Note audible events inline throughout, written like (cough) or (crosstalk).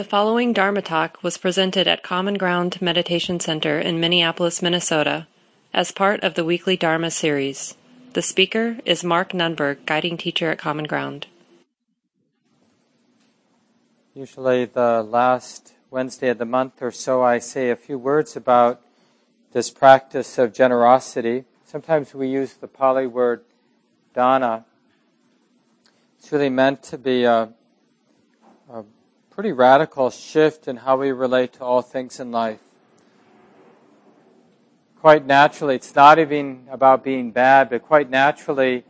The following Dharma talk was presented at Common Ground Meditation Center in Minneapolis, Minnesota, as part of the weekly Dharma series. The speaker is Mark Nunberg, guiding teacher at Common Ground. Usually, the last Wednesday of the month or so, I say a few words about this practice of generosity. Sometimes we use the Pali word dana. It's really meant to be a, a pretty radical shift in how we relate to all things in life. Quite naturally, it's not even about being bad, but quite naturally,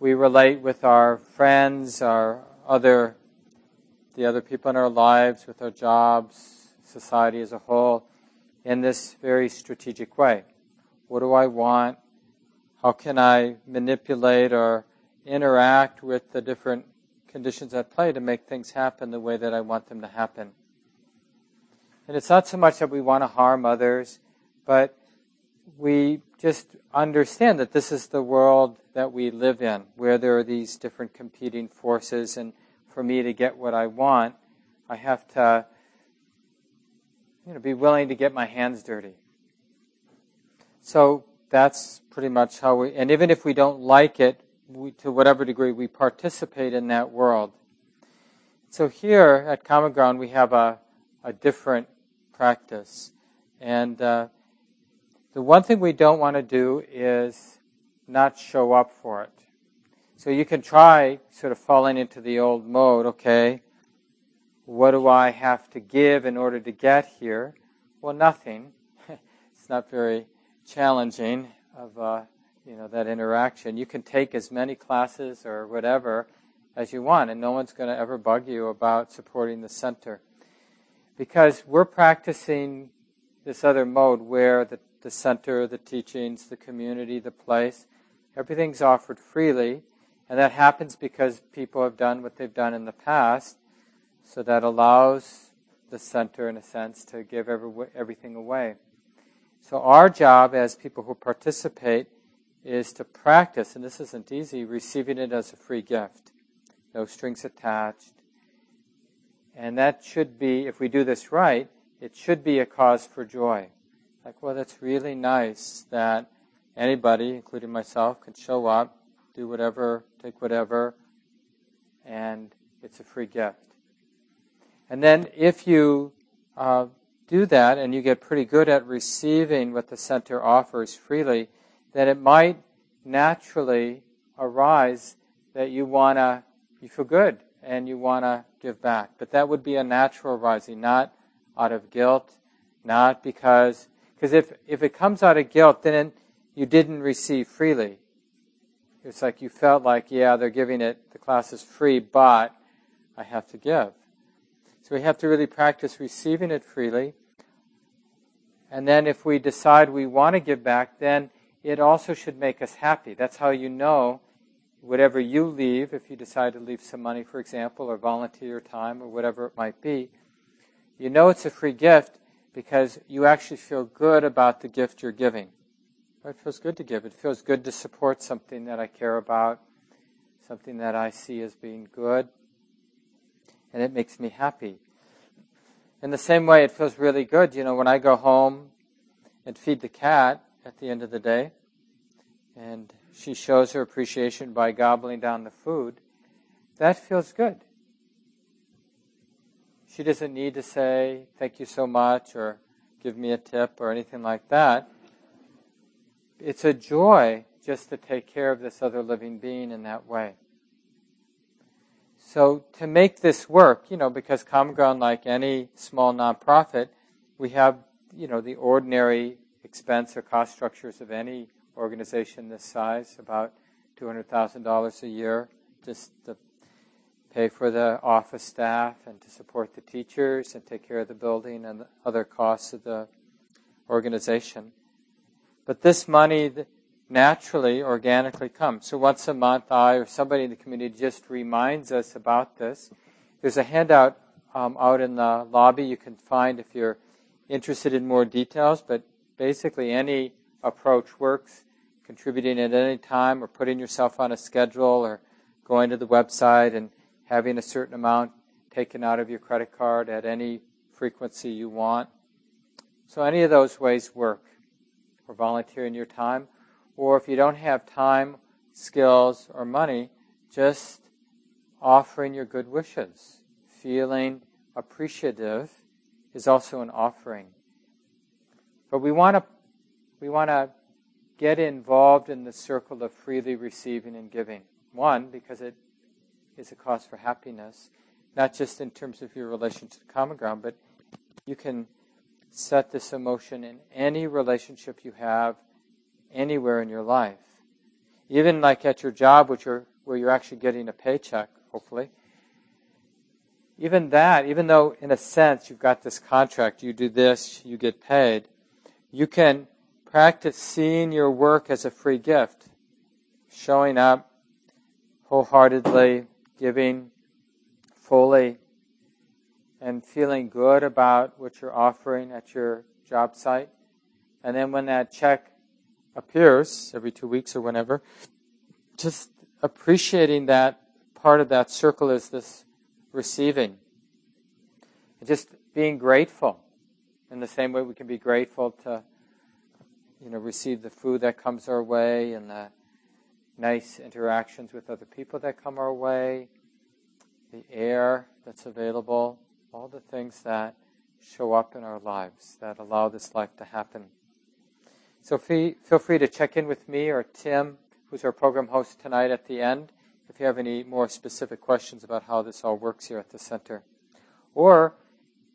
we relate with our friends, our other, the other people in our lives, with our jobs, society as a whole, in this very strategic way. What do I want? How can I manipulate or interact with the different conditions at play to make things happen the way that I want them to happen? And it's not so much that we want to harm others, but we just understand that this is the world that we live in, where there are these different competing forces, and for me to get what I want, I have to you know, be willing to get my hands dirty. So that's pretty much how we, and even if we don't like it, we, to whatever degree, we participate in that world. So here at Common Ground, we have a, a different practice. And uh, the one thing we don't want to do is not show up for it. So you can try sort of falling into the old mode, okay, what do I have to give in order to get here? Well, nothing. (laughs) it's not very challenging of uh, you know that interaction. You can take as many classes or whatever as you want, and no one's going to ever bug you about supporting the center because we're practicing this other mode where the, the center, the teachings, the community, the place, everything's offered freely, and that happens because people have done what they've done in the past, so that allows the center, in a sense, to give every, everything away. So, our job as people who participate is to practice, and this isn't easy, receiving it as a free gift. No strings attached. And that should be, if we do this right, it should be a cause for joy. Like, well, that's really nice that anybody, including myself, can show up, do whatever, take whatever, and it's a free gift. And then if you uh, do that and you get pretty good at receiving what the center offers freely, then it might naturally arise that you want to, you feel good and you want to give back. But that would be a natural rising, not out of guilt, not because, because if, if it comes out of guilt, then you didn't receive freely. It's like you felt like, yeah, they're giving it, the class is free, but I have to give. So we have to really practice receiving it freely and then if we decide we want to give back, then it also should make us happy. That's how you know whatever you leave, if you decide to leave some money, for example, or volunteer time or whatever it might be, you know it's a free gift because you actually feel good about the gift you're giving. It feels good to give. It feels good to support something that I care about, something that I see as being good, and it makes me happy. In the same way, it feels really good, you know, when I go home and feed the cat at the end of the day, and she shows her appreciation by gobbling down the food, that feels good. She doesn't need to say, thank you so much, or give me a tip, or anything like that. It's a joy just to take care of this other living being in that way. So to make this work, you know, because Common Ground, like any small nonprofit, we have, you know, the ordinary expense or cost structures of any organization this size, about $200,000 a year, just to pay for the office staff and to support the teachers and take care of the building and the other costs of the organization. But this money, naturally, organically comes. So once a month, I or somebody in the community just reminds us about this. There's a handout um, out in the lobby you can find if you're interested in more details, but basically any approach works. Contributing at any time or putting yourself on a schedule or going to the website and having a certain amount taken out of your credit card at any frequency you want. So any of those ways work. Or volunteering your time. Or if you don't have time, skills, or money, just offering your good wishes. Feeling appreciative is also an offering. But we want to we want to get involved in the circle of freely receiving and giving. One, because it is a cause for happiness, not just in terms of your relation to the common ground, but you can set this emotion in any relationship you have anywhere in your life. Even like at your job, which are, where you're actually getting a paycheck, hopefully. Even that, even though in a sense you've got this contract, you do this, you get paid, you can practice seeing your work as a free gift, showing up wholeheartedly, giving fully, and feeling good about what you're offering at your job site. And then when that check appears every two weeks or whenever, just appreciating that part of that circle is this receiving. And just being grateful in the same way we can be grateful to you know receive the food that comes our way and the nice interactions with other people that come our way, the air that's available, all the things that show up in our lives that allow this life to happen. So feel free to check in with me or Tim, who's our program host tonight at the end, if you have any more specific questions about how this all works here at the center. Or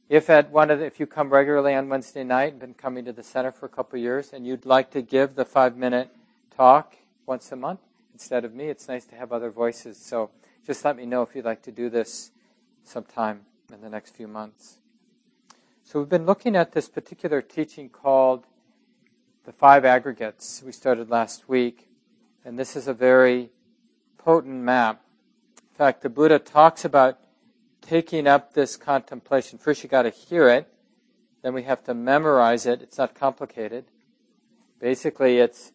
if at one of the, if you come regularly on Wednesday night and been coming to the center for a couple of years and you'd like to give the five minute talk once a month instead of me, it's nice to have other voices. So just let me know if you'd like to do this sometime in the next few months. So we've been looking at this particular teaching called the five aggregates we started last week, and this is a very potent map. In fact, the Buddha talks about taking up this contemplation. First, you got to hear it, then we have to memorize it. It's not complicated. Basically, it's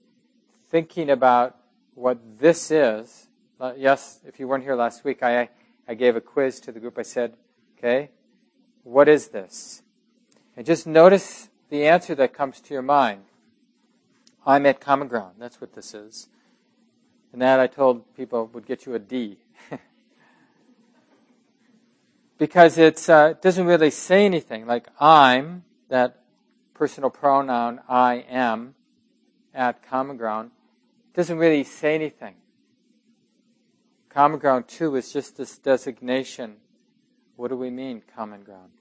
thinking about what this is. Uh, yes, if you weren't here last week, I, I gave a quiz to the group. I said, okay, what is this? And just notice the answer that comes to your mind. I'm at common ground. That's what this is. And that I told people would get you a D. (laughs) because it uh, doesn't really say anything. Like I'm, that personal pronoun I am at common ground, doesn't really say anything. Common ground, too, is just this designation. What do we mean, common ground?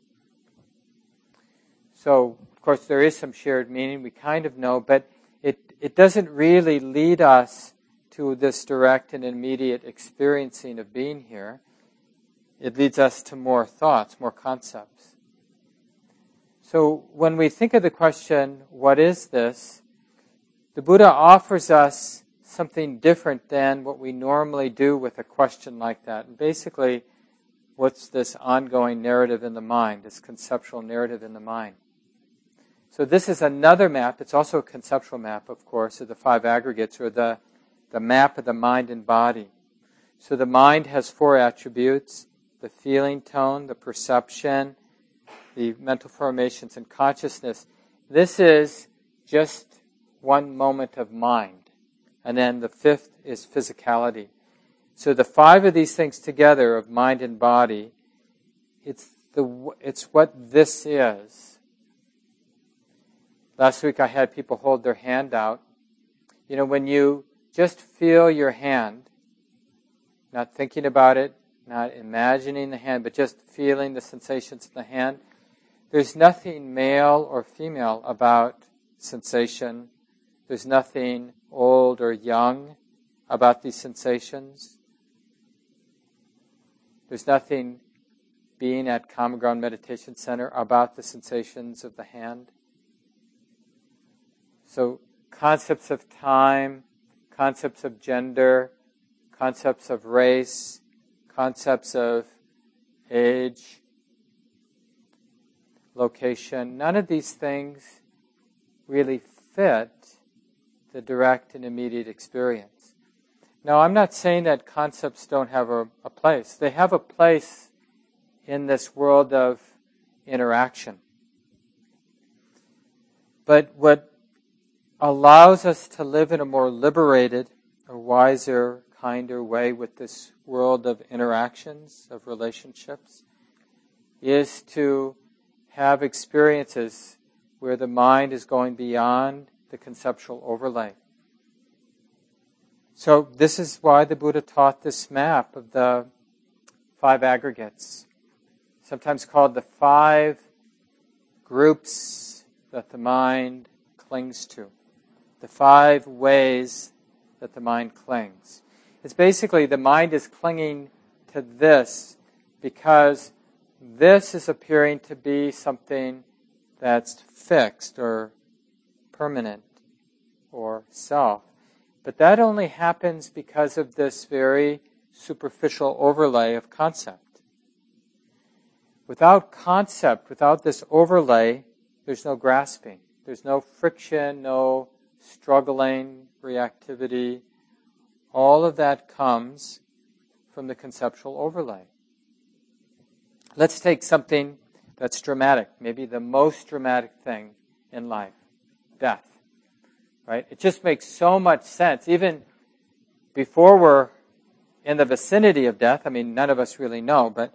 So, of course, there is some shared meaning. We kind of know, but it, it doesn't really lead us to this direct and immediate experiencing of being here. It leads us to more thoughts, more concepts. So when we think of the question, what is this? The Buddha offers us something different than what we normally do with a question like that. And basically, what's this ongoing narrative in the mind, this conceptual narrative in the mind? So this is another map. It's also a conceptual map, of course, of the five aggregates, or the, the map of the mind and body. So the mind has four attributes the feeling tone, the perception, the mental formations, and consciousness. This is just one moment of mind. And then the fifth is physicality. So the five of these things together of mind and body, it's, the, it's what this is. Last week I had people hold their hand out. You know, when you just feel your hand, not thinking about it, not imagining the hand, but just feeling the sensations of the hand, there's nothing male or female about sensation. There's nothing old or young about these sensations. There's nothing being at Common Ground Meditation Center about the sensations of the hand. So, concepts of time, concepts of gender, concepts of race, concepts of age, location, none of these things really fit the direct and immediate experience. Now, I'm not saying that concepts don't have a, a place. They have a place in this world of interaction. But what allows us to live in a more liberated, a wiser, kinder way with this world of interactions, of relationships, is to have experiences where the mind is going beyond the conceptual overlay. So, this is why the Buddha taught this map of the five aggregates, sometimes called the five groups that the mind clings to, the five ways that the mind clings. It's basically the mind is clinging to this because this is appearing to be something that's fixed or permanent or self. But that only happens because of this very superficial overlay of concept. Without concept, without this overlay, there's no grasping. There's no friction, no struggling, reactivity. All of that comes from the conceptual overlay. Let's take something that's dramatic, maybe the most dramatic thing in life death. Right? It just makes so much sense. Even before we're in the vicinity of death, I mean, none of us really know, but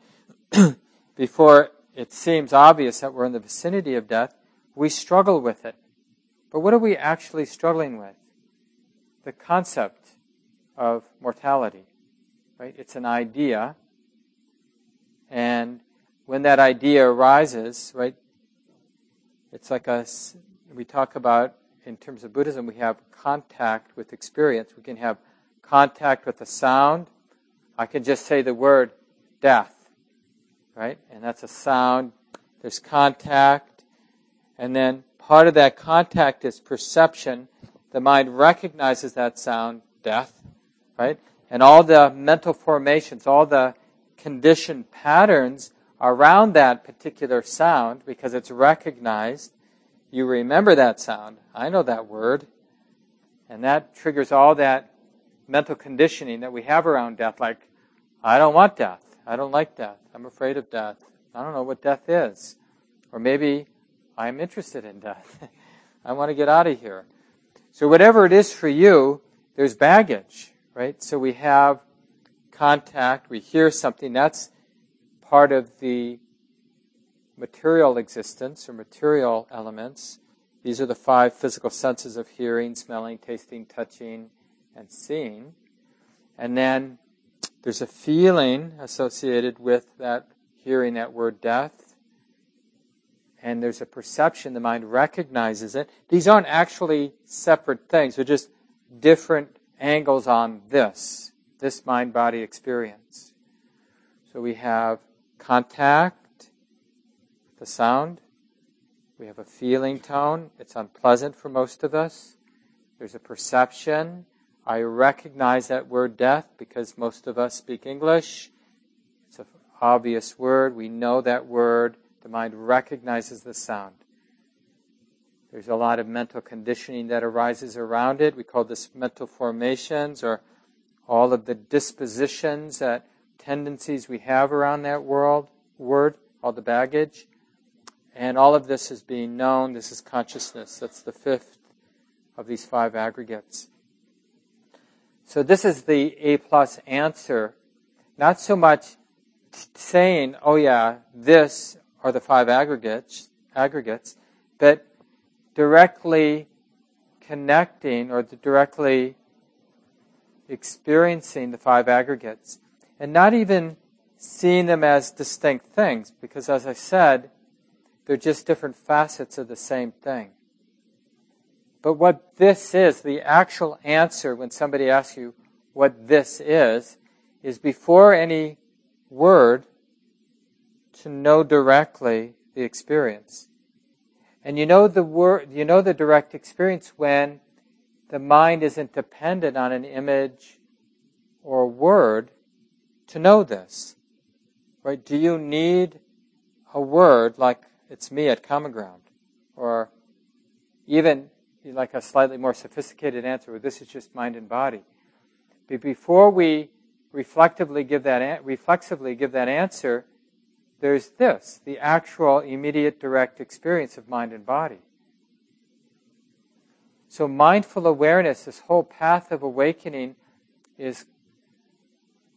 (clears throat) before it seems obvious that we're in the vicinity of death, we struggle with it. But what are we actually struggling with? The concept of mortality. Right? It's an idea. And when that idea arises, right, it's like a, we talk about in terms of Buddhism, we have contact with experience. We can have contact with a sound. I can just say the word death, right? And that's a sound. There's contact. And then part of that contact is perception. The mind recognizes that sound, death, right? And all the mental formations, all the conditioned patterns around that particular sound, because it's recognized, you remember that sound. I know that word. And that triggers all that mental conditioning that we have around death, like, I don't want death. I don't like death. I'm afraid of death. I don't know what death is. Or maybe I'm interested in death. (laughs) I want to get out of here. So, whatever it is for you, there's baggage, right? So, we have contact, we hear something. That's part of the material existence or material elements. These are the five physical senses of hearing, smelling, tasting, touching, and seeing. And then there's a feeling associated with that hearing that word death. And there's a perception, the mind recognizes it. These aren't actually separate things, they're just different angles on this, this mind body experience. So we have contact, the sound. We have a feeling tone. It's unpleasant for most of us. There's a perception. I recognize that word death because most of us speak English. It's an obvious word. We know that word. The mind recognizes the sound. There's a lot of mental conditioning that arises around it. We call this mental formations or all of the dispositions that tendencies we have around that world, word, all the baggage. And all of this is being known. This is consciousness. That's the fifth of these five aggregates. So this is the A plus answer. Not so much saying, oh yeah, this are the five aggregates, aggregates, but directly connecting or directly experiencing the five aggregates and not even seeing them as distinct things because as I said, they're just different facets of the same thing. But what this is, the actual answer when somebody asks you what this is, is before any word to know directly the experience. And you know the word, you know the direct experience when the mind isn't dependent on an image or a word to know this. Right? Do you need a word like it's me at Common Ground. Or even like a slightly more sophisticated answer, where this is just mind and body. But before we reflectively give that reflexively give that answer, there's this the actual, immediate, direct experience of mind and body. So, mindful awareness, this whole path of awakening, is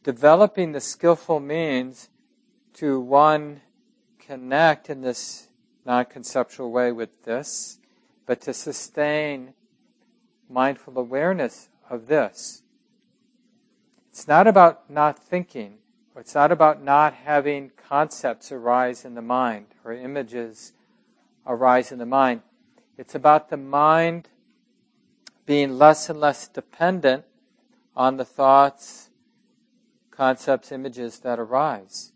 developing the skillful means to one, connect in this non conceptual way with this, but to sustain mindful awareness of this. It's not about not thinking, it's not about not having concepts arise in the mind or images arise in the mind. It's about the mind being less and less dependent on the thoughts, concepts, images that arise.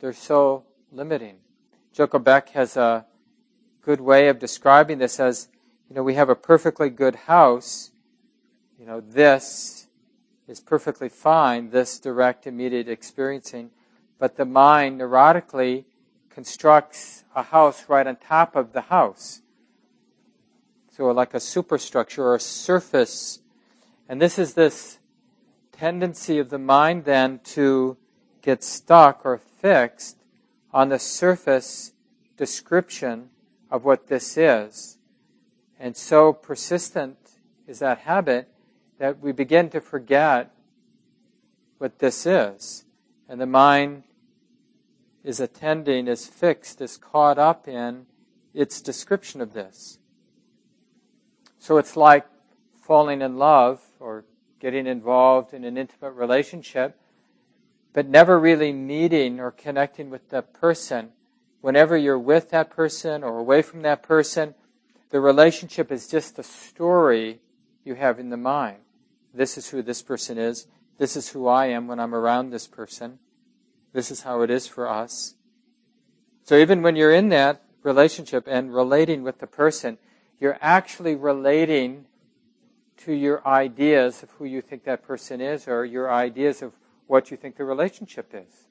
They're so limiting. Joko Beck has a good way of describing this as, you know, we have a perfectly good house, you know, this is perfectly fine, this direct, immediate experiencing, but the mind neurotically constructs a house right on top of the house. So, like a superstructure or a surface. And this is this tendency of the mind then to get stuck or fixed on the surface description of what this is. And so persistent is that habit that we begin to forget what this is. And the mind is attending, is fixed, is caught up in its description of this. So it's like falling in love or getting involved in an intimate relationship, but never really meeting or connecting with that person. Whenever you're with that person or away from that person, the relationship is just a story you have in the mind. This is who this person is. This is who I am when I'm around this person. This is how it is for us. So even when you're in that relationship and relating with the person, you're actually relating to your ideas of who you think that person is or your ideas of what you think the relationship is.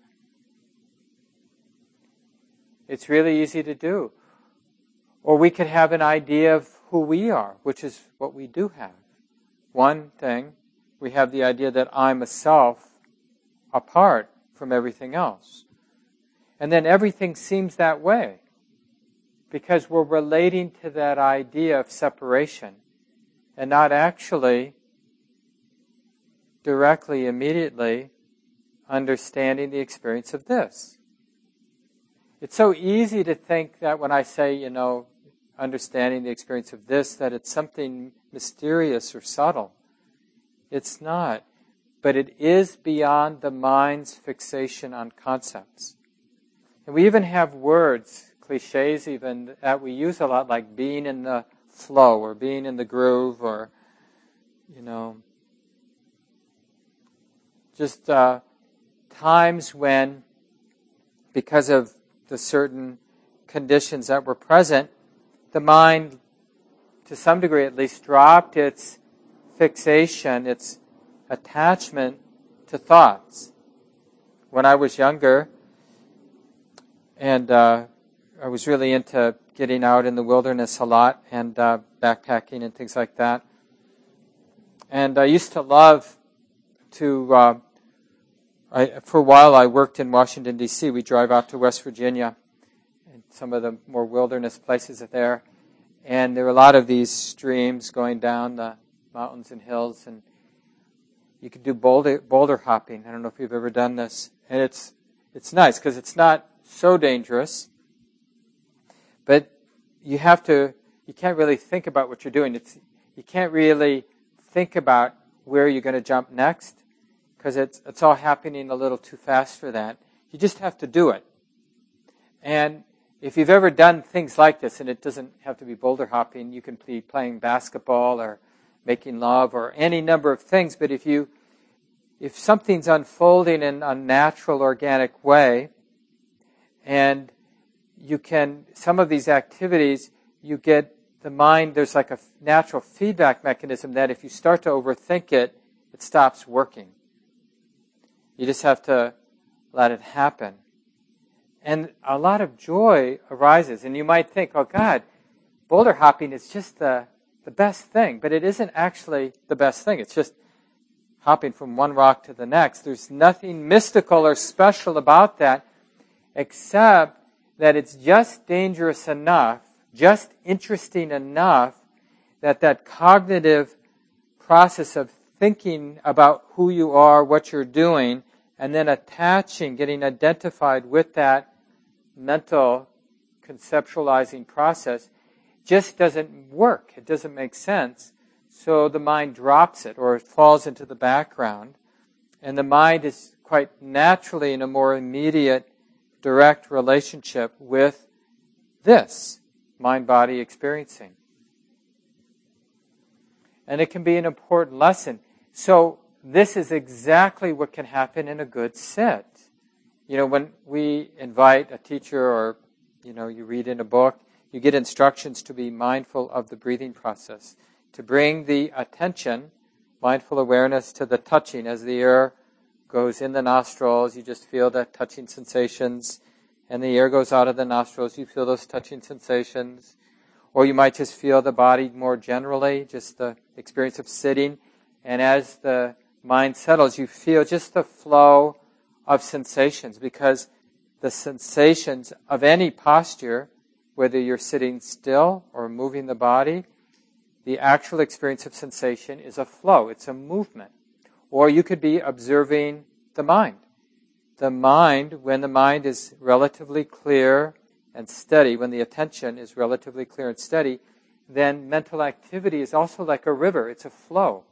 It's really easy to do. Or we could have an idea of who we are, which is what we do have. One thing, we have the idea that I'm a self apart from everything else. And then everything seems that way because we're relating to that idea of separation and not actually directly, immediately understanding the experience of this. It's so easy to think that when I say, you know, understanding the experience of this, that it's something mysterious or subtle. It's not. But it is beyond the mind's fixation on concepts. And we even have words, cliches even, that we use a lot, like being in the flow or being in the groove or, you know, just uh, times when, because of the certain conditions that were present, the mind, to some degree at least, dropped its fixation, its attachment to thoughts. When I was younger, and uh, I was really into getting out in the wilderness a lot and uh, backpacking and things like that. And I used to love to. Uh, I, for a while, I worked in Washington D.C. We drive out to West Virginia, some of the more wilderness places are there. And there were a lot of these streams going down the mountains and hills, and you could do boulder, boulder hopping. I don't know if you've ever done this, and it's it's nice because it's not so dangerous, but you have to. You can't really think about what you're doing. It's you can't really think about where you're going to jump next because it's it's all happening a little too fast for that. You just have to do it, and if you've ever done things like this, and it doesn't have to be boulder hopping, you can be playing basketball or making love or any number of things, but if you if something's unfolding in a natural, organic way, and you can some of these activities, you get the mind, there's like a natural feedback mechanism that if you start to overthink it, it stops working. You just have to let it happen. And a lot of joy arises. And you might think, oh God, boulder hopping is just the, the best thing. But it isn't actually the best thing. It's just hopping from one rock to the next. There's nothing mystical or special about that. except that it's just dangerous enough, just interesting enough that that cognitive process of thinking about who you are, what you're doing, and then attaching, getting identified with that mental conceptualizing process just doesn't work. It doesn't make sense. So the mind drops it or it falls into the background. And the mind is quite naturally in a more immediate, direct relationship with this mind body experiencing. And it can be an important lesson. So, this is exactly what can happen in a good sit. You know, when we invite a teacher or, you know, you read in a book, you get instructions to be mindful of the breathing process, to bring the attention, mindful awareness to the touching as the air goes in the nostrils, you just feel the touching sensations, and the air goes out of the nostrils, you feel those touching sensations. Or you might just feel the body more generally, just the experience of sitting. And as the mind settles, you feel just the flow of sensations because the sensations of any posture whether you're sitting still or moving the body, the actual experience of sensation is a flow, it's a movement. Or you could be observing the mind. The mind, when the mind is relatively clear and steady, when the attention is relatively clear and steady, then mental activity is also like a river, it's a flow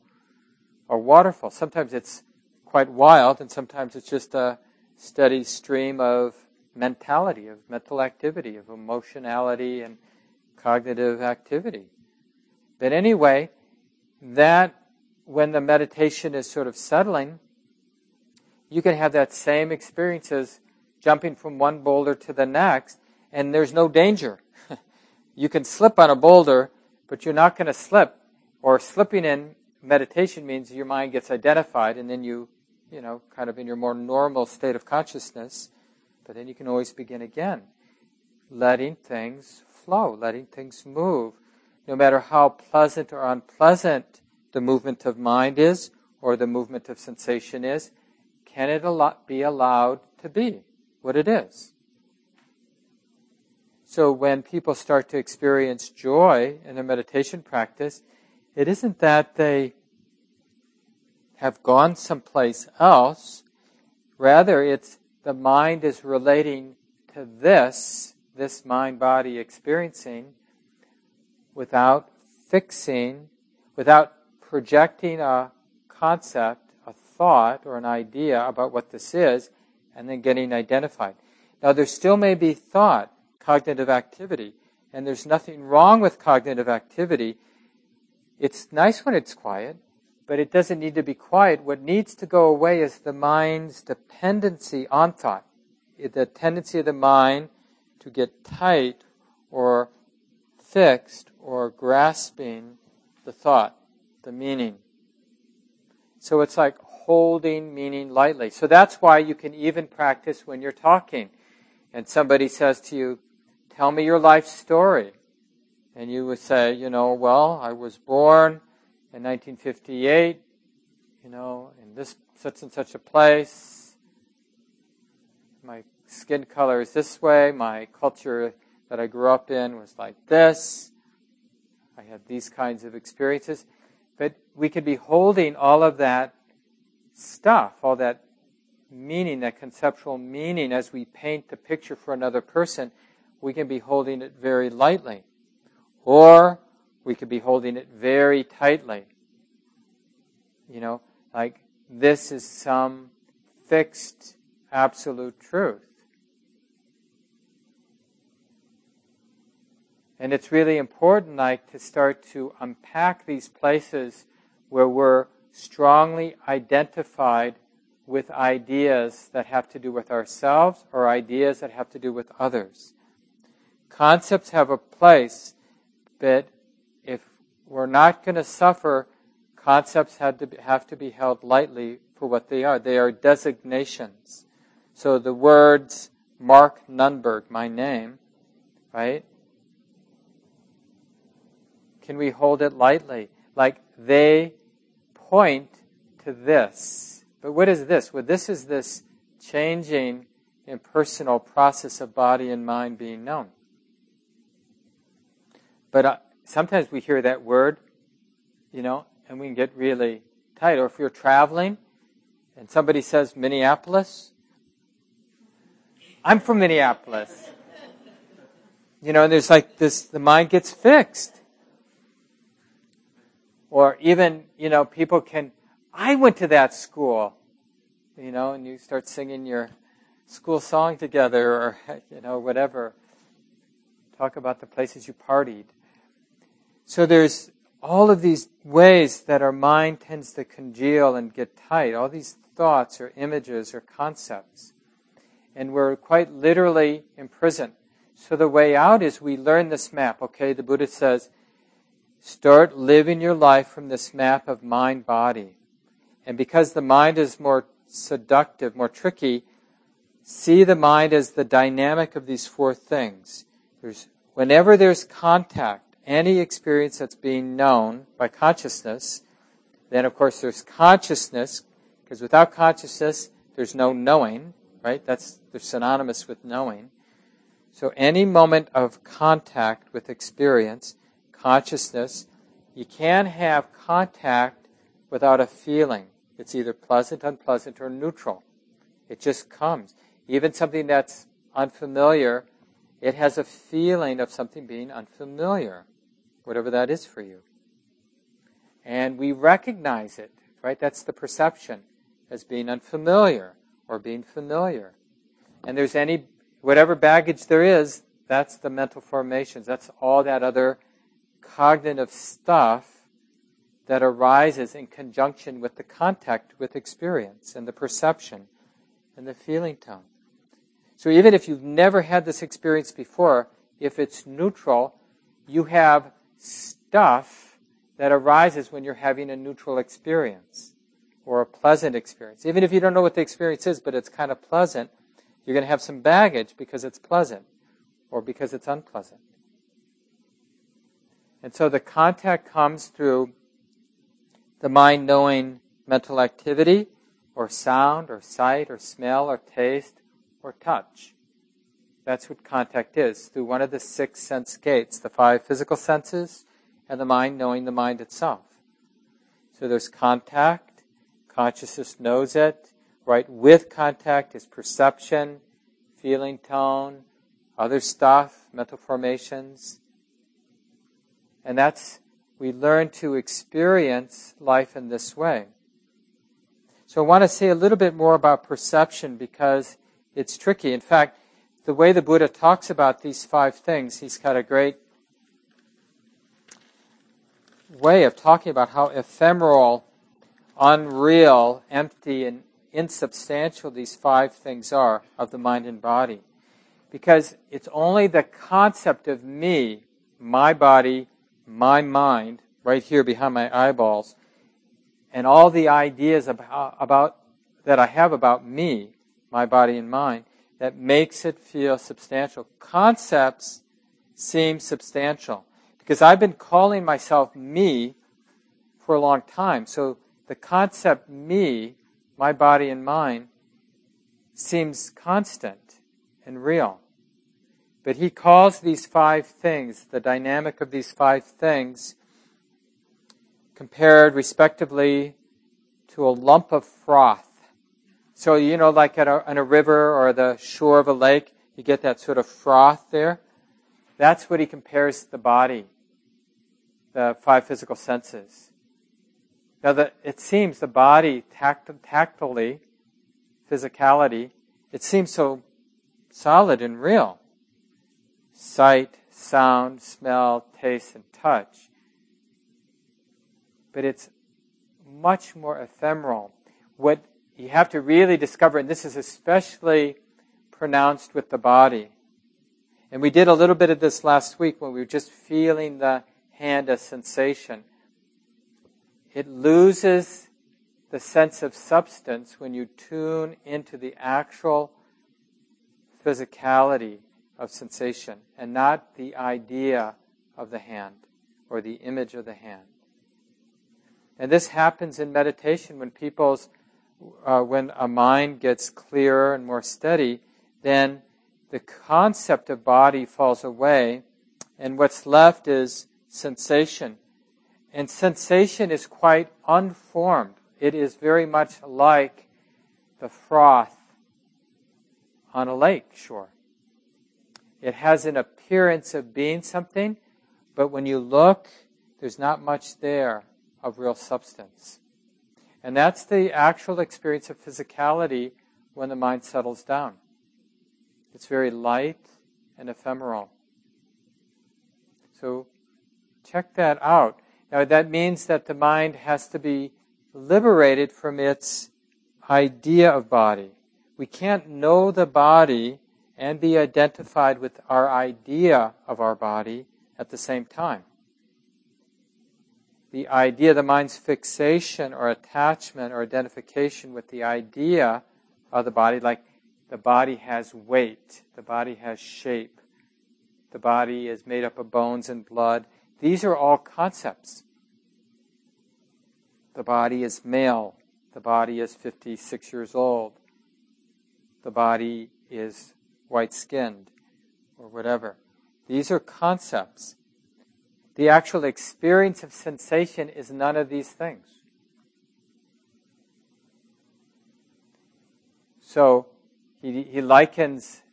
or waterfall. Sometimes it's quite wild, and sometimes it's just a steady stream of mentality, of mental activity, of emotionality and cognitive activity. But anyway, that when the meditation is sort of settling, you can have that same experience as jumping from one boulder to the next, and there's no danger. (laughs) you can slip on a boulder, but you're not going to slip. Or slipping in meditation means your mind gets identified, and then you, you know, kind of in your more normal state of consciousness, but then you can always begin again, letting things flow, letting things move. No matter how pleasant or unpleasant the movement of mind is or the movement of sensation is, can it be allowed to be what it is? So when people start to experience joy in their meditation practice, it isn't that they have gone someplace else. Rather, it's the mind is relating to this, this mind body experiencing, without fixing, without projecting a concept, a thought, or an idea about what this is, and then getting identified. Now, there still may be thought, cognitive activity, and there's nothing wrong with cognitive activity. It's nice when it's quiet but it doesn't need to be quiet. What needs to go away is the mind's dependency on thought, the tendency of the mind to get tight or fixed or grasping the thought, the meaning. So it's like holding meaning lightly. So that's why you can even practice when you're talking and somebody says to you, Tell me your life story. And you would say, You know, well, I was born in 1958, you know, in this such and such a place. My skin color is this way. My culture that I grew up in was like this. I had these kinds of experiences. But we could be holding all of that stuff, all that meaning, that conceptual meaning as we paint the picture for another person. We can be holding it very lightly. Or we could be holding it very tightly. You know, like this is some fixed absolute truth. And it's really important, like, to start to unpack these places where we're strongly identified with ideas that have to do with ourselves or ideas that have to do with others. Concepts have a place, but we're not going to suffer. Concepts have to, be, have to be held lightly for what they are. They are designations. So the words Mark Nunberg, my name, right? Can we hold it lightly? Like they point to this. But what is this? Well, this is this changing impersonal process of body and mind being known. But uh, sometimes we hear that word, you know, and we can get really tight. Or if you're traveling and somebody says Minneapolis, I'm from Minneapolis. You know, and there's like this, the mind gets fixed. Or even, you know, people can, I went to that school, you know, and you start singing your school song together or, (laughs) you know, whatever. Talk about the places you partied. So there's all of these ways that our mind tends to congeal and get tight, all these thoughts or images or concepts. And we're quite literally imprisoned. So the way out is we learn this map, okay? The Buddha says, start living your life from this map of mind body. And because the mind is more seductive, more tricky, see the mind as the dynamic of these four things. There's, whenever there's contact, any experience that's being known by consciousness, then of course there's consciousness, because without consciousness, there's no knowing, right? That's they're synonymous with knowing. So any moment of contact with experience, consciousness, you can't have contact without a feeling. It's either pleasant, unpleasant, or neutral. It just comes. Even something that's unfamiliar, it has a feeling of something being unfamiliar, whatever that is for you. And we recognize it, right? That's the perception as being unfamiliar or being familiar. And there's any, whatever baggage there is, that's the mental formations. That's all that other cognitive stuff that arises in conjunction with the contact with experience and the perception and the feeling tone. So even if you've never had this experience before, if it's neutral, you have stuff that arises when you're having a neutral experience or a pleasant experience. Even if you don't know what the experience is, but it's kind of pleasant, you're going to have some baggage because it's pleasant or because it's unpleasant. And so the contact comes through the mind knowing mental activity or sound or sight or smell or taste or touch. That's what contact is, through one of the six sense gates, the five physical senses, and the mind knowing the mind itself. So there's contact, consciousness knows it, right with contact is perception, feeling tone, other stuff, mental formations. And that's, we learn to experience life in this way. So I want to say a little bit more about perception because it's tricky. In fact, the way the Buddha talks about these five things, he's got a great way of talking about how ephemeral, unreal, empty, and insubstantial these five things are of the mind and body. Because it's only the concept of me, my body, my mind, right here behind my eyeballs, and all the ideas about, about that I have about me my body and mind, that makes it feel substantial. Concepts seem substantial because I've been calling myself me for a long time. So the concept me, my body and mind, seems constant and real. But he calls these five things, the dynamic of these five things, compared respectively to a lump of froth so, you know, like at a, in a river or the shore of a lake, you get that sort of froth there. That's what he compares the body, the five physical senses. Now, the, it seems the body, tact, tactily, physicality, it seems so solid and real. Sight, sound, smell, taste, and touch. But it's much more ephemeral. What you have to really discover, and this is especially pronounced with the body. And we did a little bit of this last week when we were just feeling the hand as sensation. It loses the sense of substance when you tune into the actual physicality of sensation and not the idea of the hand or the image of the hand. And this happens in meditation when people's uh, when a mind gets clearer and more steady, then the concept of body falls away, and what's left is sensation. And sensation is quite unformed. It is very much like the froth on a lake shore. It has an appearance of being something, but when you look, there's not much there of real substance. And that's the actual experience of physicality when the mind settles down. It's very light and ephemeral. So check that out. Now that means that the mind has to be liberated from its idea of body. We can't know the body and be identified with our idea of our body at the same time. The idea, the mind's fixation or attachment or identification with the idea of the body, like the body has weight, the body has shape, the body is made up of bones and blood. These are all concepts. The body is male, the body is 56 years old, the body is white skinned, or whatever. These are concepts. The actual experience of sensation is none of these things. So, he, he likens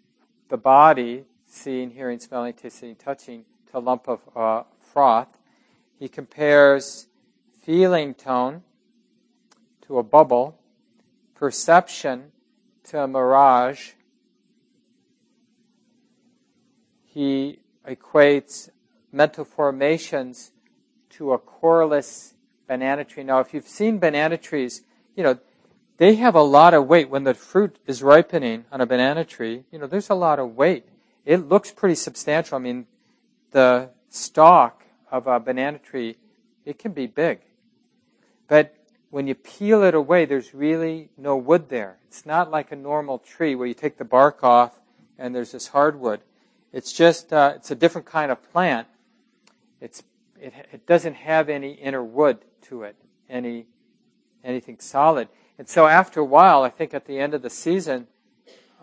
the body, seeing, hearing, smelling, tasting, touching, to a lump of uh, froth. He compares feeling tone to a bubble, perception to a mirage. He equates mental formations to a coreless banana tree. Now, if you've seen banana trees, you know, they have a lot of weight. When the fruit is ripening on a banana tree, you know, there's a lot of weight. It looks pretty substantial. I mean, the stalk of a banana tree, it can be big. But when you peel it away, there's really no wood there. It's not like a normal tree where you take the bark off and there's this hardwood. It's just, uh, it's a different kind of plant. It's, it, it doesn't have any inner wood to it, any, anything solid. And so after a while, I think at the end of the season,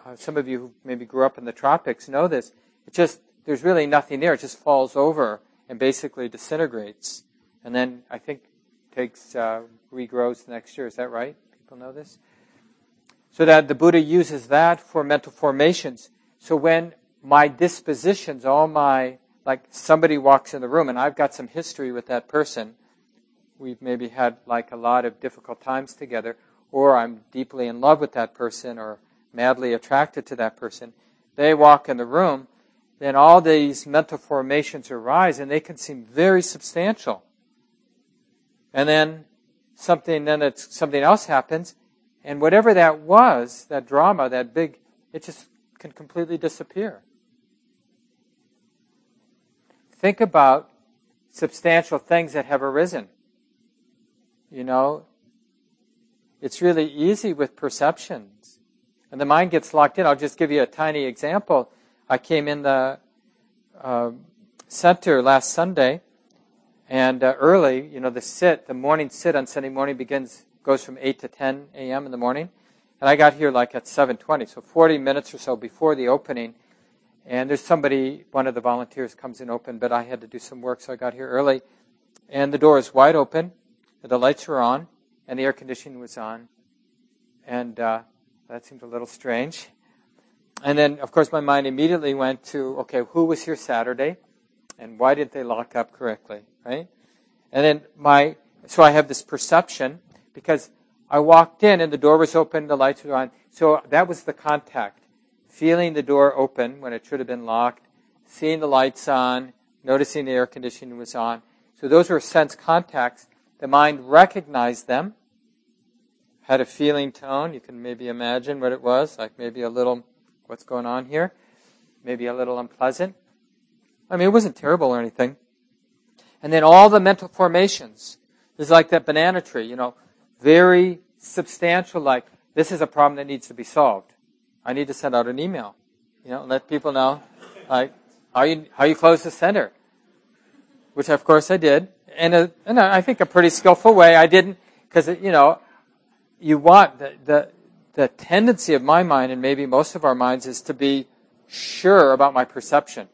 uh, some of you who maybe grew up in the tropics know this, it just, there's really nothing there. It just falls over and basically disintegrates. And then I think takes, uh, regrows the next year. Is that right? People know this? So that the Buddha uses that for mental formations. So when my dispositions, all my, like somebody walks in the room and I've got some history with that person, we've maybe had like a lot of difficult times together, or I'm deeply in love with that person or madly attracted to that person, they walk in the room, then all these mental formations arise and they can seem very substantial. And then something, then it's, something else happens, and whatever that was, that drama, that big, it just can completely disappear. Think about substantial things that have arisen. You know, it's really easy with perceptions. And the mind gets locked in. I'll just give you a tiny example. I came in the uh, center last Sunday, and uh, early, you know, the sit, the morning sit on Sunday morning begins, goes from 8 to 10 a.m. in the morning. And I got here like at 7.20, so 40 minutes or so before the opening. And there's somebody, one of the volunteers comes in open, but I had to do some work, so I got here early. And the door is wide open, the lights are on, and the air conditioning was on. And uh, that seemed a little strange. And then, of course, my mind immediately went to, okay, who was here Saturday? And why didn't they lock up correctly, right? And then my, so I have this perception because I walked in and the door was open, the lights were on. So that was the contact. Feeling the door open when it should have been locked, seeing the lights on, noticing the air conditioning was on. So those were sense contacts. The mind recognized them, had a feeling tone. You can maybe imagine what it was, like maybe a little, what's going on here? Maybe a little unpleasant. I mean, it wasn't terrible or anything. And then all the mental formations. is like that banana tree, you know, very substantial, like, this is a problem that needs to be solved. I need to send out an email, you know, let people know, like, how you, how you close the center. Which of course I did in a, in a I think a pretty skillful way. I didn't, because you know, you want the, the the tendency of my mind, and maybe most of our minds, is to be sure about my perception.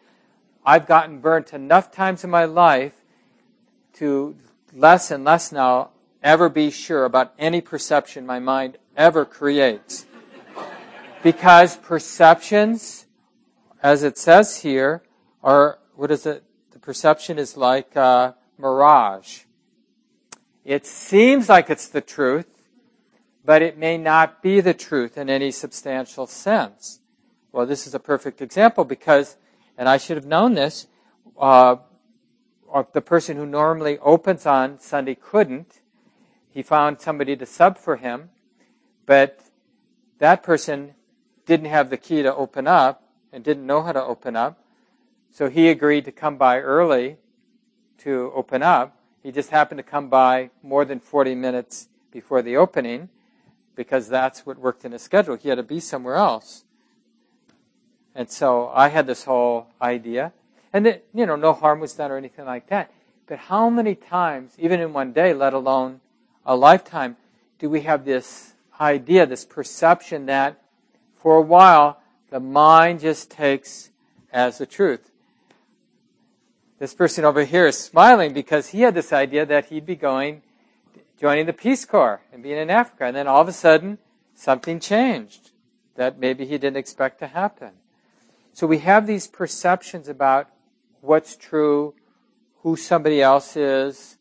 I've gotten burnt enough times in my life to less and less now ever be sure about any perception my mind ever creates. Because perceptions, as it says here, are, what is it? The perception is like a mirage. It seems like it's the truth, but it may not be the truth in any substantial sense. Well, this is a perfect example because, and I should have known this, uh, the person who normally opens on Sunday couldn't. He found somebody to sub for him, but that person didn't have the key to open up and didn't know how to open up. So he agreed to come by early to open up. He just happened to come by more than 40 minutes before the opening because that's what worked in his schedule. He had to be somewhere else. And so I had this whole idea. And that, you know, no harm was done or anything like that. But how many times, even in one day, let alone a lifetime, do we have this idea, this perception that for a while the mind just takes as the truth? This person over here is smiling because he had this idea that he'd be going, joining the Peace Corps and being in Africa. And then all of a sudden, something changed that maybe he didn't expect to happen. So we have these perceptions about what's true, who somebody else is,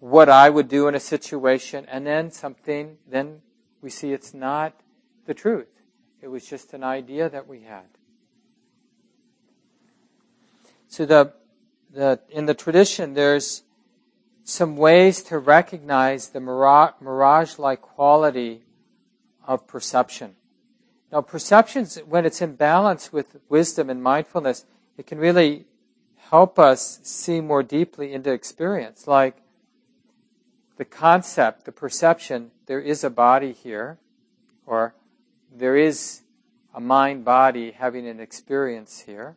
what I would do in a situation, and then something, then we see it's not the truth. It was just an idea that we had. So the, the in the tradition, there's some ways to recognize the mirage-like quality of perception. Now, perceptions, when it's in balance with wisdom and mindfulness, it can really help us see more deeply into experience. Like the concept, the perception, there is a body here, or there is a mind body having an experience here.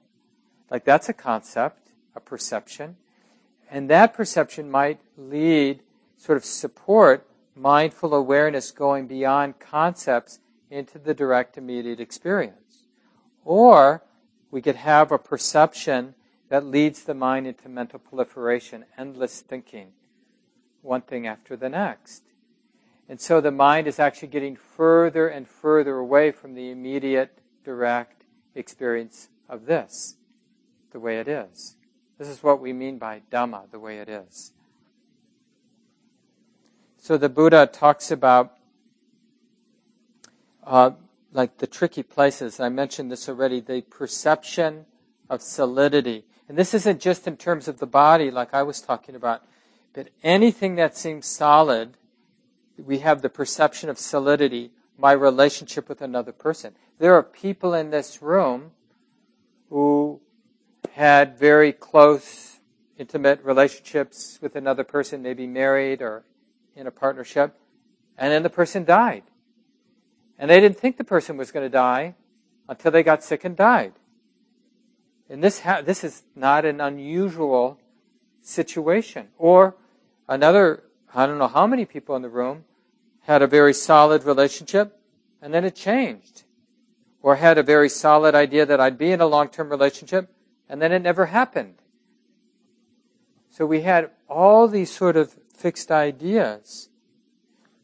Like that's a concept, a perception. And that perception might lead, sort of support mindful awareness going beyond concepts into the direct immediate experience. Or we could have a perception that leads the mind into mental proliferation, endless thinking, one thing after the next. And so the mind is actually getting further and further away from the immediate, direct experience of this, the way it is. This is what we mean by Dhamma, the way it is. So the Buddha talks about uh, like the tricky places. I mentioned this already. The perception of solidity, and this isn't just in terms of the body, like I was talking about, but anything that seems solid, we have the perception of solidity. My relationship with another person. There are people in this room who had very close, intimate relationships with another person, maybe married or in a partnership, and then the person died. And they didn't think the person was going to die until they got sick and died. And this, ha- this is not an unusual situation. Or another, I don't know how many people in the room had a very solid relationship and then it changed. Or had a very solid idea that I'd be in a long term relationship and then it never happened. So we had all these sort of fixed ideas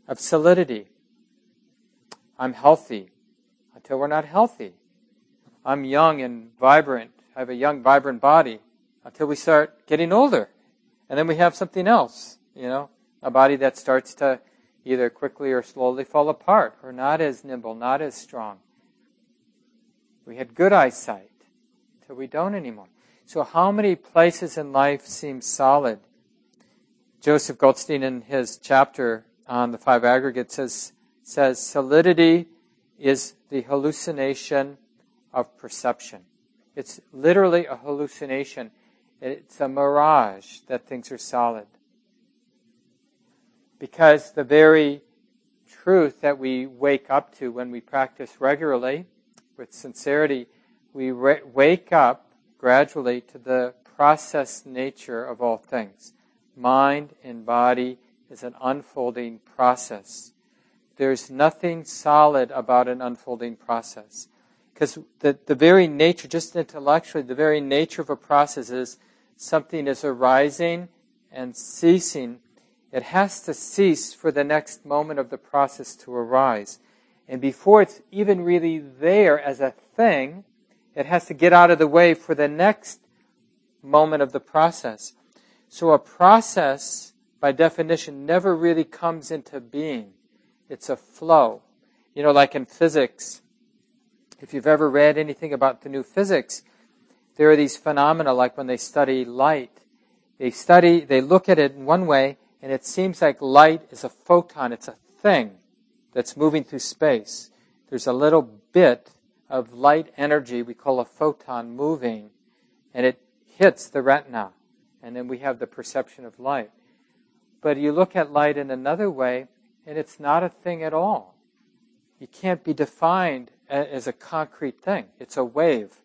of solidity. I'm healthy until we're not healthy. I'm young and vibrant. I have a young, vibrant body until we start getting older. And then we have something else, you know, a body that starts to either quickly or slowly fall apart or not as nimble, not as strong. We had good eyesight until we don't anymore. So, how many places in life seem solid? Joseph Goldstein, in his chapter on the five aggregates, says says solidity is the hallucination of perception. It's literally a hallucination. It's a mirage that things are solid. Because the very truth that we wake up to when we practice regularly with sincerity, we re- wake up gradually to the process nature of all things. Mind and body is an unfolding process there's nothing solid about an unfolding process. Because the, the very nature, just intellectually, the very nature of a process is something is arising and ceasing. It has to cease for the next moment of the process to arise. And before it's even really there as a thing, it has to get out of the way for the next moment of the process. So a process, by definition, never really comes into being. It's a flow. You know, like in physics, if you've ever read anything about the new physics, there are these phenomena like when they study light. They study, they look at it in one way, and it seems like light is a photon, it's a thing that's moving through space. There's a little bit of light energy we call a photon moving, and it hits the retina, and then we have the perception of light. But you look at light in another way, and it's not a thing at all. You can't be defined as a concrete thing. It's a wave.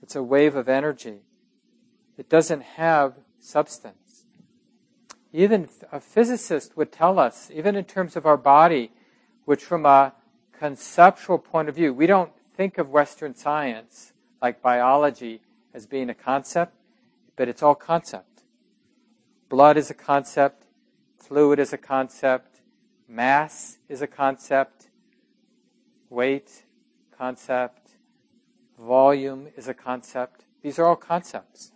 It's a wave of energy. It doesn't have substance. Even a physicist would tell us, even in terms of our body, which from a conceptual point of view, we don't think of Western science like biology as being a concept, but it's all concept. Blood is a concept, fluid is a concept, mass is a concept, weight, concept, volume is a concept. These are all concepts.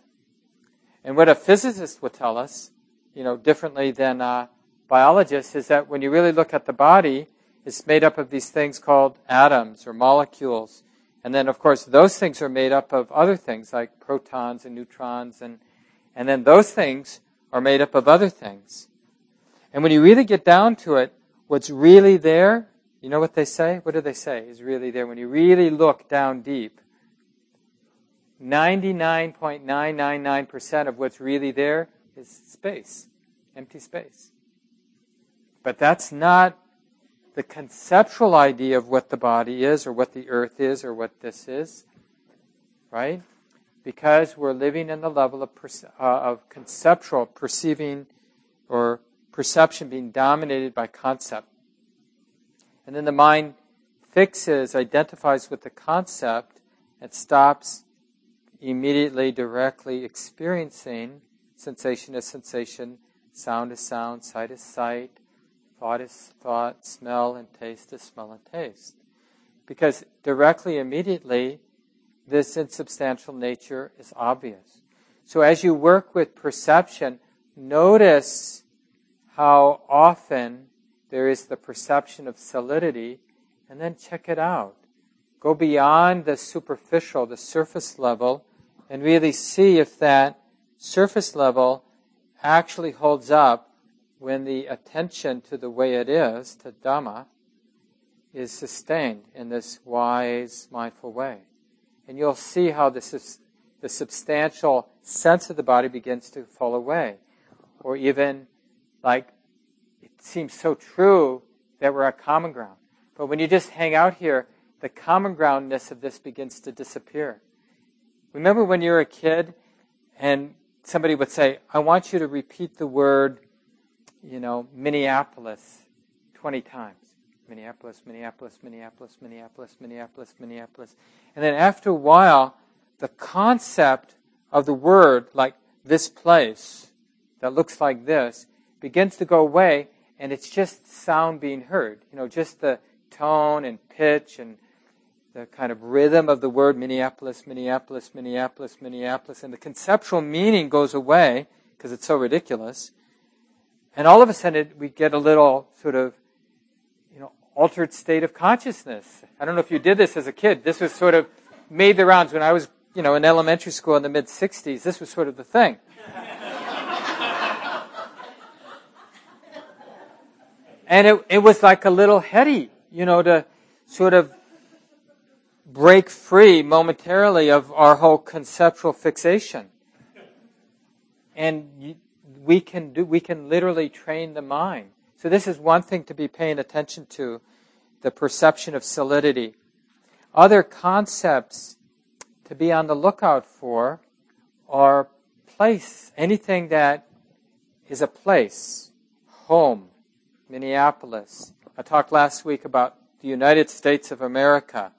And what a physicist would tell us, you know, differently than a biologist, is that when you really look at the body, it's made up of these things called atoms or molecules and then, of course, those things are made up of other things like protons and neutrons, and, and then those things are made up of other things. And when you really get down to it, what's really there, you know what they say? What do they say is really there? When you really look down deep, 99.999% of what's really there is space, empty space. But that's not the conceptual idea of what the body is or what the earth is or what this is, right? Because we're living in the level of, perce- uh, of conceptual perceiving or perception being dominated by concept. And then the mind fixes, identifies with the concept, and stops immediately, directly experiencing sensation is sensation, sound is sound, sight is sight, Thought is thought, smell and taste is smell and taste. Because directly, immediately, this insubstantial nature is obvious. So as you work with perception, notice how often there is the perception of solidity, and then check it out. Go beyond the superficial, the surface level, and really see if that surface level actually holds up when the attention to the way it is, to Dhamma, is sustained in this wise, mindful way. And you'll see how is, the substantial sense of the body begins to fall away. Or even, like, it seems so true that we're at common ground. But when you just hang out here, the common groundness of this begins to disappear. Remember when you were a kid and somebody would say, I want you to repeat the word you know, Minneapolis 20 times. Minneapolis, Minneapolis, Minneapolis, Minneapolis, Minneapolis, Minneapolis. And then after a while, the concept of the word, like this place that looks like this, begins to go away, and it's just sound being heard. You know, just the tone and pitch and the kind of rhythm of the word Minneapolis, Minneapolis, Minneapolis, Minneapolis, and the conceptual meaning goes away because it's so ridiculous. And all of a sudden, we get a little sort of, you know, altered state of consciousness. I don't know if you did this as a kid. This was sort of made the rounds when I was, you know, in elementary school in the mid 60s. This was sort of the thing. (laughs) and it, it was like a little heady, you know, to sort of break free momentarily of our whole conceptual fixation. And we can do, we can literally train the mind. So this is one thing to be paying attention to, the perception of solidity. Other concepts to be on the lookout for are place, anything that is a place, home, Minneapolis, I talked last week about the United States of America.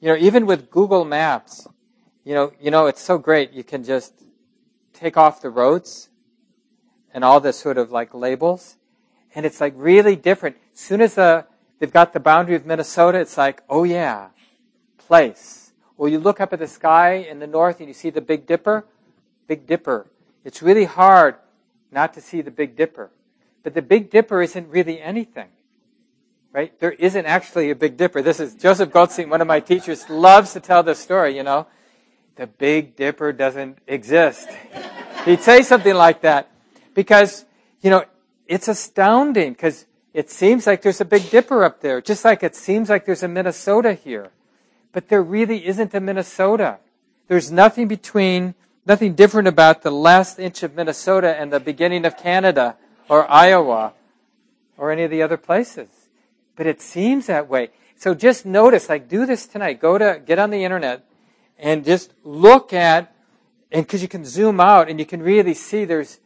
You know, even with Google Maps, you know, you know, it's so great. You can just take off the roads and all the sort of like labels, and it's like really different. As soon as the, uh, they've got the boundary of Minnesota, it's like, oh yeah, place. Well, you look up at the sky in the north and you see the Big Dipper. Big Dipper. It's really hard not to see the Big Dipper. But the Big Dipper isn't really anything. Right? There isn't actually a Big Dipper. This is Joseph Goldstein, one of my teachers, loves to tell this story, you know. The Big Dipper doesn't exist. He'd say something like that because, you know, it's astounding because it seems like there's a Big Dipper up there, just like it seems like there's a Minnesota here. But there really isn't a Minnesota. There's nothing between, nothing different about the last inch of Minnesota and the beginning of Canada or Iowa or any of the other places. But it seems that way. So just notice, like do this tonight. Go to, get on the internet and just look at, and because you can zoom out and you can really see there's,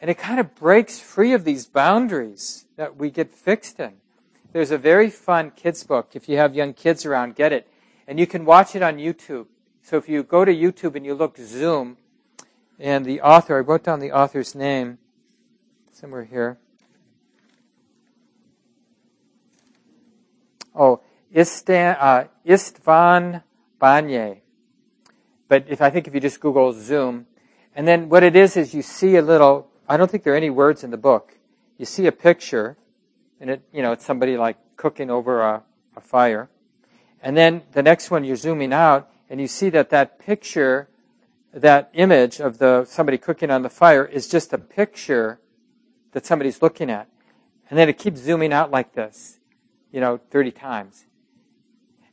and it kind of breaks free of these boundaries that we get fixed in. There's a very fun kids book. If you have young kids around, get it. And you can watch it on YouTube. So if you go to YouTube and you look Zoom, and the author, I wrote down the author's name somewhere here. Oh, Istan, uh, Istvan Banyai. But if I think if you just Google Zoom, and then what it is is you see a little. I don't think there are any words in the book. You see a picture, and it you know it's somebody like cooking over a, a fire, and then the next one you're zooming out, and you see that that picture, that image of the somebody cooking on the fire is just a picture that somebody's looking at, and then it keeps zooming out like this, you know, 30 times.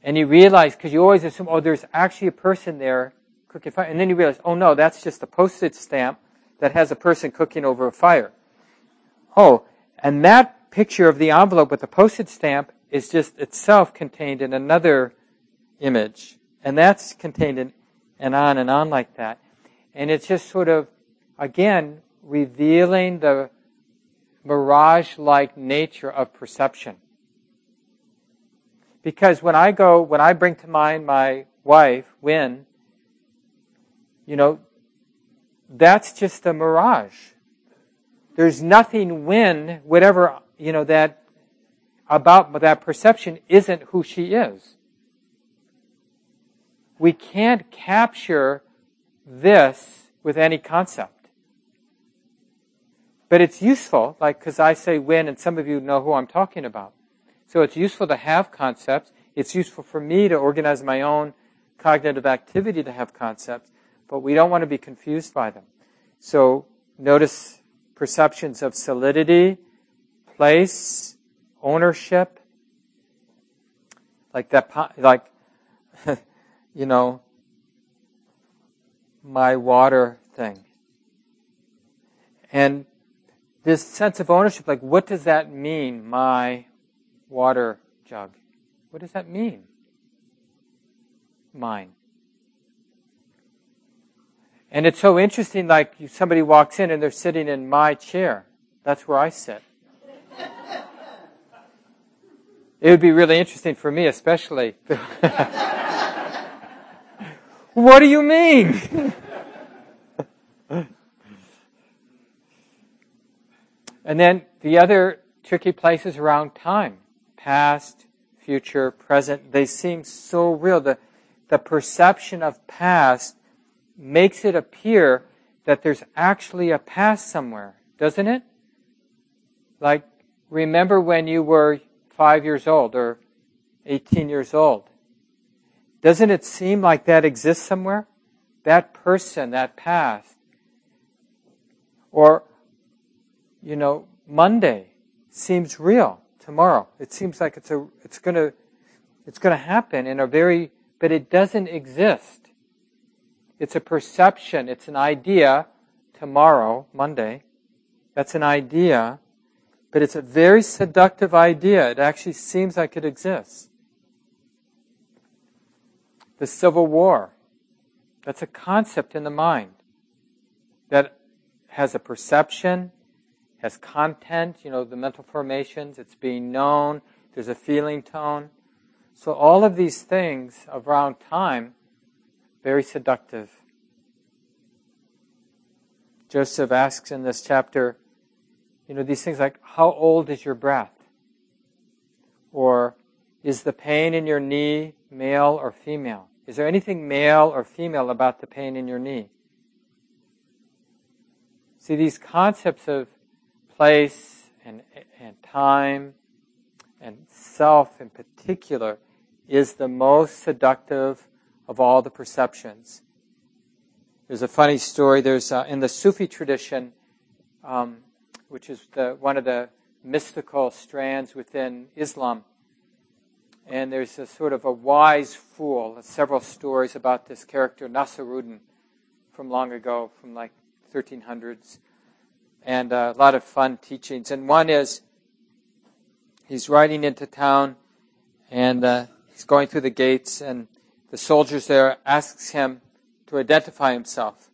And you realize, because you always assume, oh, there's actually a person there cooking fire. And then you realize, oh no, that's just a postage stamp that has a person cooking over a fire. Oh, and that picture of the envelope with the postage stamp is just itself contained in another image. And that's contained in, and on and on like that. And it's just sort of, again, revealing the mirage-like nature of perception. Because when I go, when I bring to mind my wife, Wynn, you know, that's just a mirage. There's nothing when, whatever, you know, that, about that perception isn't who she is. We can't capture this with any concept. But it's useful, like, because I say Wynn, and some of you know who I'm talking about. So it's useful to have concepts. It's useful for me to organize my own cognitive activity to have concepts but we don't want to be confused by them. So notice perceptions of solidity, place, ownership, like that, like, (laughs) you know, my water thing. And this sense of ownership, like, what does that mean, my water jug? What does that mean? Mine. And it's so interesting, like somebody walks in and they're sitting in my chair. That's where I sit. it would be really interesting for me, especially. (laughs) what do you mean? (laughs) and then the other tricky places around time past, future, present. They seem so real. The, the perception of past makes it appear that there's actually a past somewhere, doesn't it? Like, remember when you were five years old or 18 years old? Doesn't it seem like that exists somewhere? That person, that past. Or, you know, Monday seems real tomorrow. It seems like it's a, it's gonna, it's gonna happen in a very, but it doesn't exist. It's a perception, it's an idea. Tomorrow, Monday, that's an idea, but it's a very seductive idea. It actually seems like it exists. The Civil War, that's a concept in the mind that has a perception, has content, you know, the mental formations, it's being known, there's a feeling tone. So all of these things around time, very seductive. Joseph asks in this chapter, you know, these things like, how old is your breath? Or, is the pain in your knee male or female? Is there anything male or female about the pain in your knee? See, these concepts of place and, and time and self in particular is the most seductive of all the perceptions. There's a funny story. There's uh, in the Sufi tradition, um, which is the, one of the mystical strands within Islam. And there's a sort of a wise fool, several stories about this character, Nasruddin, from long ago, from like 1300s and uh, a lot of fun teachings. And one is he's riding into town and uh, he's going through the gates, and the soldiers there asks him to identify himself.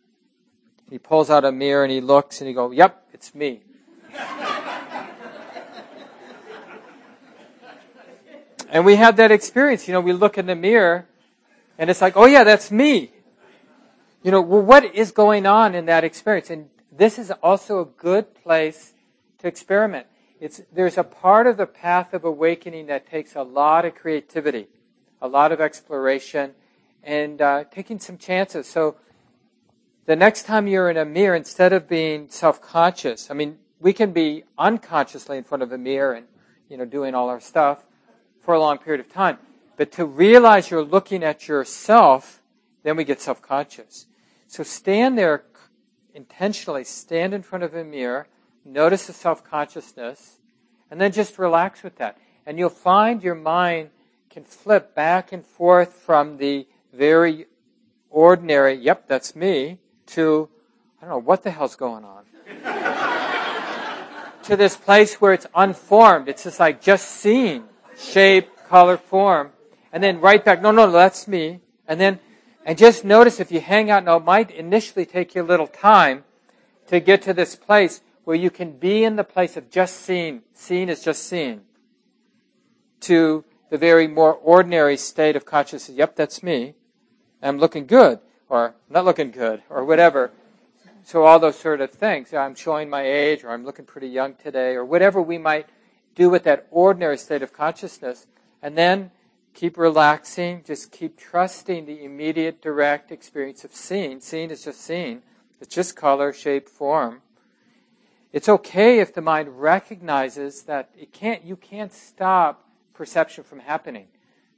He pulls out a mirror and he looks and he goes, "Yep, it's me." (laughs) and we have that experience. You know, we look in the mirror and it's like, "Oh yeah, that's me." You know, well, what is going on in that experience? And this is also a good place to experiment. It's, there's a part of the path of awakening that takes a lot of creativity, a lot of exploration, and uh, taking some chances. So the next time you're in a mirror, instead of being self-conscious, I mean, we can be unconsciously in front of a mirror and, you know, doing all our stuff for a long period of time. But to realize you're looking at yourself, then we get self-conscious. So stand there intentionally stand in front of a mirror, notice the self consciousness, and then just relax with that. And you'll find your mind can flip back and forth from the very ordinary, yep, that's me, to, I don't know, what the hell's going on? (laughs) to this place where it's unformed. It's just like just seeing shape, color, form. And then right back, no, no, that's me. And then and just notice if you hang out, now it might initially take you a little time to get to this place where you can be in the place of just seeing. Seeing is just seeing. To the very more ordinary state of consciousness. Yep, that's me. I'm looking good, or not looking good, or whatever. So all those sort of things. I'm showing my age, or I'm looking pretty young today, or whatever we might do with that ordinary state of consciousness. And then Keep relaxing. Just keep trusting the immediate, direct experience of seeing. Seeing is just seeing. It's just color, shape, form. It's okay if the mind recognizes that it can't, you can't stop perception from happening.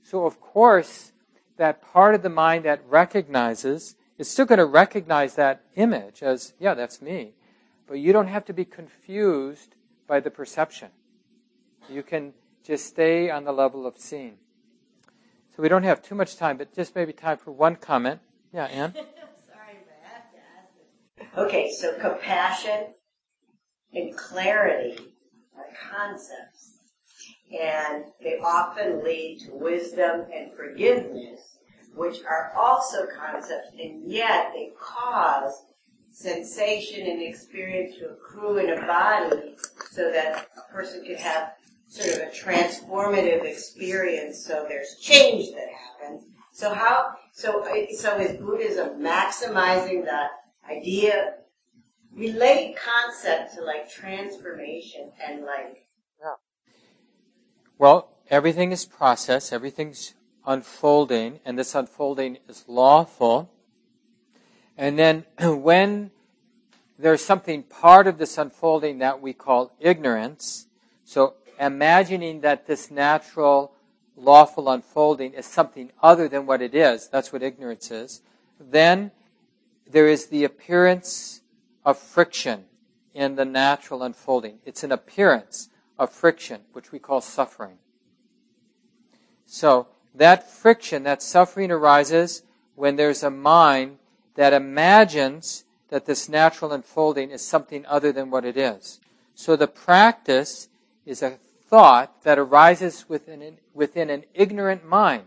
So of course, that part of the mind that recognizes is still going to recognize that image as, yeah, that's me. But you don't have to be confused by the perception. You can just stay on the level of seeing. So we don't have too much time, but just maybe time for one comment. Yeah, Anne? (laughs) Sorry, but I have to ask. Okay, so compassion and clarity are concepts. And they often lead to wisdom and forgiveness, which are also concepts, and yet they cause sensation and experience to accrue in a body so that a person can have sort of a transformative experience. So there's change that happens. So how? So so is Buddhism maximizing that idea? Relate concept to like transformation and like. Yeah. Well, everything is process. Everything's unfolding, and this unfolding is lawful. And then (clears throat) when there's something part of this unfolding that we call ignorance, so imagining that this natural, lawful unfolding is something other than what it is, that's what ignorance is, then there is the appearance of friction in the natural unfolding. It's an appearance of friction, which we call suffering. So, that friction, that suffering arises when there's a mind that imagines that this natural unfolding is something other than what it is. So the practice is a thought that arises within an, within an ignorant mind.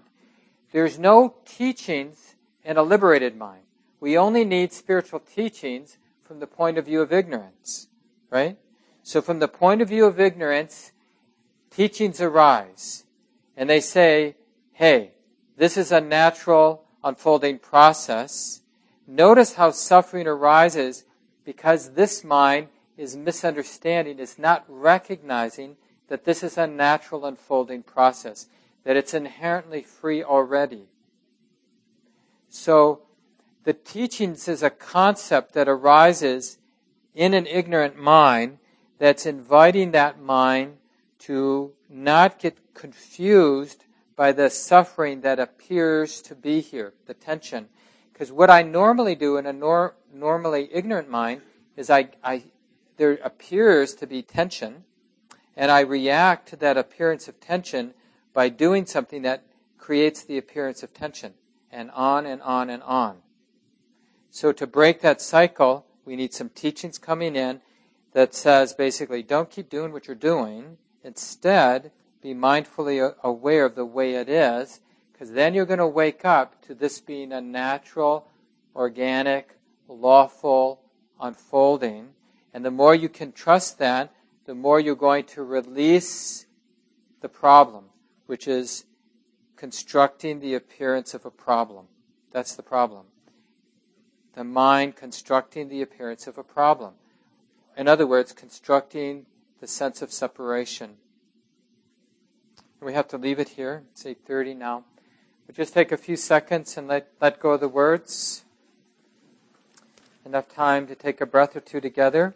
There's no teachings in a liberated mind. We only need spiritual teachings from the point of view of ignorance, right? So, from the point of view of ignorance, teachings arise, and they say, hey, this is a natural unfolding process. Notice how suffering arises because this mind is misunderstanding, is not recognizing that this is a natural unfolding process, that it's inherently free already. So, the teachings is a concept that arises in an ignorant mind that's inviting that mind to not get confused by the suffering that appears to be here, the tension. Because what I normally do in a nor- normally ignorant mind is I, I, there appears to be tension, and I react to that appearance of tension by doing something that creates the appearance of tension, and on and on and on. So to break that cycle, we need some teachings coming in that says basically, don't keep doing what you're doing. Instead, be mindfully aware of the way it is, because then you're going to wake up to this being a natural, organic, lawful unfolding. And the more you can trust that, the more you're going to release the problem, which is constructing the appearance of a problem. That's the problem. The mind constructing the appearance of a problem. In other words, constructing the sense of separation. We have to leave it here. It's 8.30 now. We'll just take a few seconds and let, let go of the words. Enough time to take a breath or two together.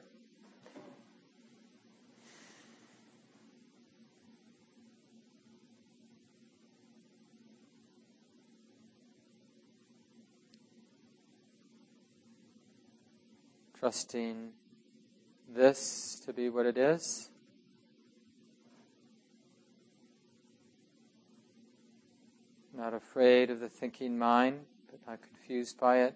Trusting this to be what it is. Not afraid of the thinking mind, but not confused by it.